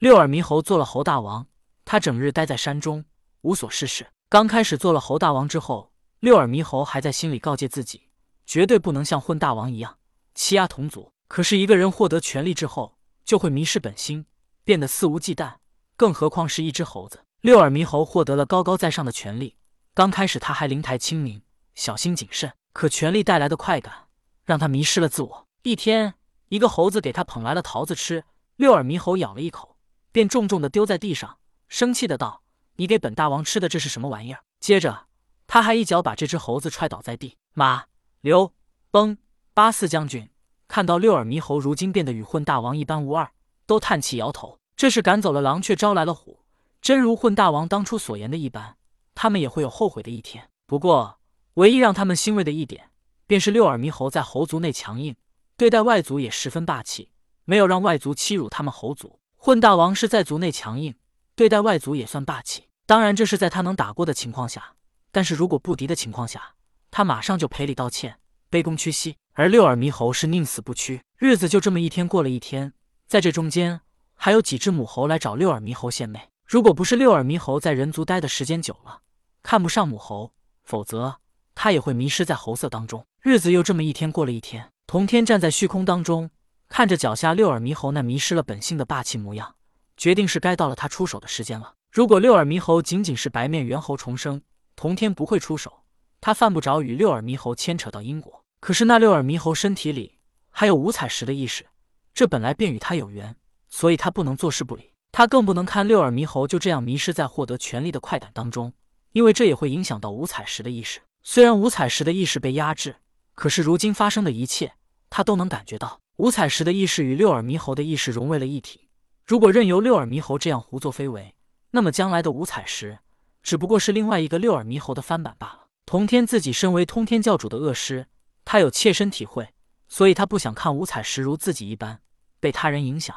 六耳猕猴做了猴大王，他整日待在山中，无所事事。刚开始做了猴大王之后，六耳猕猴还在心里告诫自己，绝对不能像混大王一样欺压同族。可是，一个人获得权力之后，就会迷失本心，变得肆无忌惮。更何况是一只猴子。六耳猕猴获得了高高在上的权力，刚开始他还灵台清明，小心谨慎。可权力带来的快感，让他迷失了自我。一天，一个猴子给他捧来了桃子吃，六耳猕猴咬了一口。便重重的丢在地上，生气的道：“你给本大王吃的这是什么玩意儿？”接着，他还一脚把这只猴子踹倒在地。马、刘、崩八四将军看到六耳猕猴如今变得与混大王一般无二，都叹气摇头。这是赶走了狼，却招来了虎，真如混大王当初所言的一般，他们也会有后悔的一天。不过，唯一让他们欣慰的一点，便是六耳猕猴在猴族内强硬，对待外族也十分霸气，没有让外族欺辱他们猴族。混大王是在族内强硬，对待外族也算霸气。当然，这是在他能打过的情况下。但是如果不敌的情况下，他马上就赔礼道歉，卑躬屈膝。而六耳猕猴是宁死不屈。日子就这么一天过了一天，在这中间还有几只母猴来找六耳猕猴献媚。如果不是六耳猕猴在人族待的时间久了，看不上母猴，否则他也会迷失在猴色当中。日子又这么一天过了一天，童天站在虚空当中。看着脚下六耳猕猴那迷失了本性的霸气模样，决定是该到了他出手的时间了。如果六耳猕猴仅仅是白面猿猴重生，童天不会出手，他犯不着与六耳猕猴牵扯到因果。可是那六耳猕猴身体里还有五彩石的意识，这本来便与他有缘，所以他不能坐视不理。他更不能看六耳猕猴就这样迷失在获得权力的快感当中，因为这也会影响到五彩石的意识。虽然五彩石的意识被压制，可是如今发生的一切，他都能感觉到。五彩石的意识与六耳猕猴的意识融为了一体。如果任由六耳猕猴这样胡作非为，那么将来的五彩石只不过是另外一个六耳猕猴的翻版罢了。童天自己身为通天教主的恶师，他有切身体会，所以他不想看五彩石如自己一般被他人影响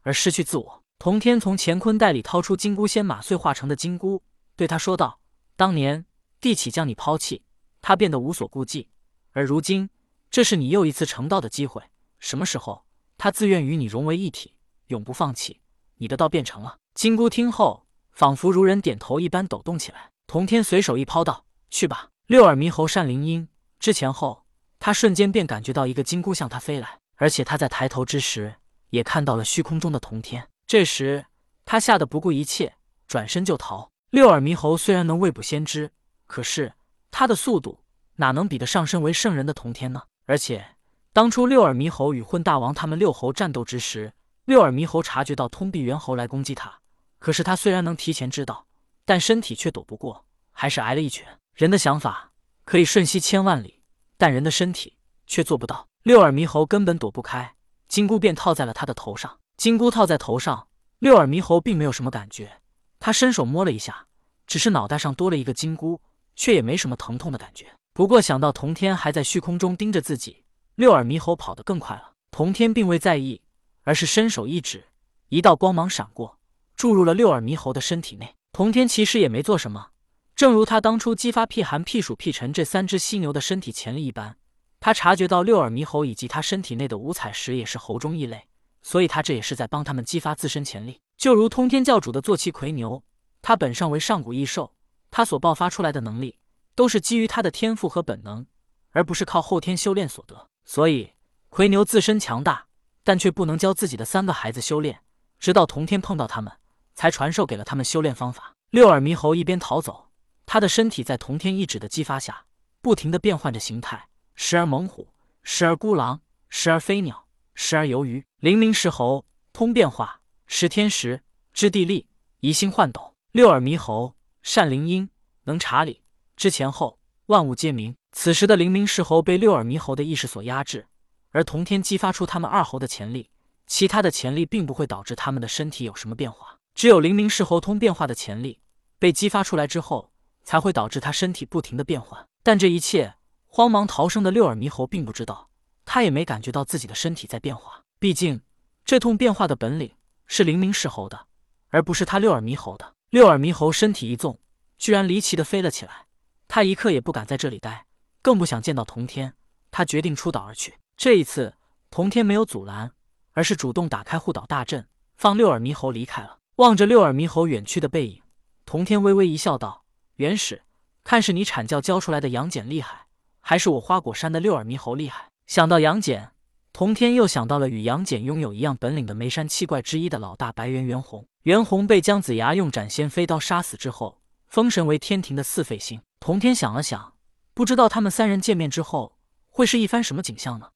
而失去自我。童天从乾坤袋里掏出金箍仙马碎化成的金箍，对他说道：“当年帝启将你抛弃，他变得无所顾忌，而如今，这是你又一次成道的机会。”什么时候他自愿与你融为一体，永不放弃，你的道变成了。金箍听后，仿佛如人点头一般抖动起来。童天随手一抛道：“去吧。”六耳猕猴善灵音之前后，他瞬间便感觉到一个金箍向他飞来，而且他在抬头之时，也看到了虚空中的童天。这时他吓得不顾一切，转身就逃。六耳猕猴虽然能未卜先知，可是他的速度哪能比得上身为圣人的童天呢？而且。当初六耳猕猴与混大王他们六猴战斗之时，六耳猕猴察觉到通臂猿猴来攻击他，可是他虽然能提前知道，但身体却躲不过，还是挨了一拳。人的想法可以瞬息千万里，但人的身体却做不到。六耳猕猴根本躲不开，金箍便套在了他的头上。金箍套在头上，六耳猕猴并没有什么感觉，他伸手摸了一下，只是脑袋上多了一个金箍，却也没什么疼痛的感觉。不过想到童天还在虚空中盯着自己。六耳猕猴跑得更快了，童天并未在意，而是伸手一指，一道光芒闪过，注入了六耳猕猴的身体内。童天其实也没做什么，正如他当初激发辟寒、辟暑、辟尘这三只犀牛的身体潜力一般，他察觉到六耳猕猴以及他身体内的五彩石也是猴中异类，所以他这也是在帮他们激发自身潜力。就如通天教主的坐骑魁牛，他本上为上古异兽，他所爆发出来的能力都是基于他的天赋和本能，而不是靠后天修炼所得。所以，奎牛自身强大，但却不能教自己的三个孩子修炼。直到同天碰到他们，才传授给了他们修炼方法。六耳猕猴一边逃走，他的身体在同天一指的激发下，不停的变换着形态，时而猛虎，时而孤狼，时而飞鸟，时而游鱼。灵明石猴，通变化，识天时，知地利，移星换斗。六耳猕猴善灵音，能查理，知前后，万物皆明。此时的灵明狮猴被六耳猕猴的意识所压制，而同天激发出他们二猴的潜力，其他的潜力并不会导致他们的身体有什么变化。只有灵明狮猴通变化的潜力被激发出来之后，才会导致他身体不停的变换。但这一切，慌忙逃生的六耳猕猴并不知道，他也没感觉到自己的身体在变化。毕竟，这通变化的本领是灵明狮猴的，而不是他六耳猕猴的。六耳猕猴身体一纵，居然离奇的飞了起来。他一刻也不敢在这里待。更不想见到童天，他决定出岛而去。这一次，童天没有阻拦，而是主动打开护岛大阵，放六耳猕猴离开了。望着六耳猕猴远去的背影，童天微微一笑，道：“元始，看是你阐教教出来的杨戬厉害，还是我花果山的六耳猕猴厉害？”想到杨戬，童天又想到了与杨戬拥有一样本领的梅山七怪之一的老大白猿袁洪。袁洪被姜子牙用斩仙飞刀杀死之后，封神为天庭的四废星。童天想了想，不知道他们三人见面之后会是一番什么景象呢？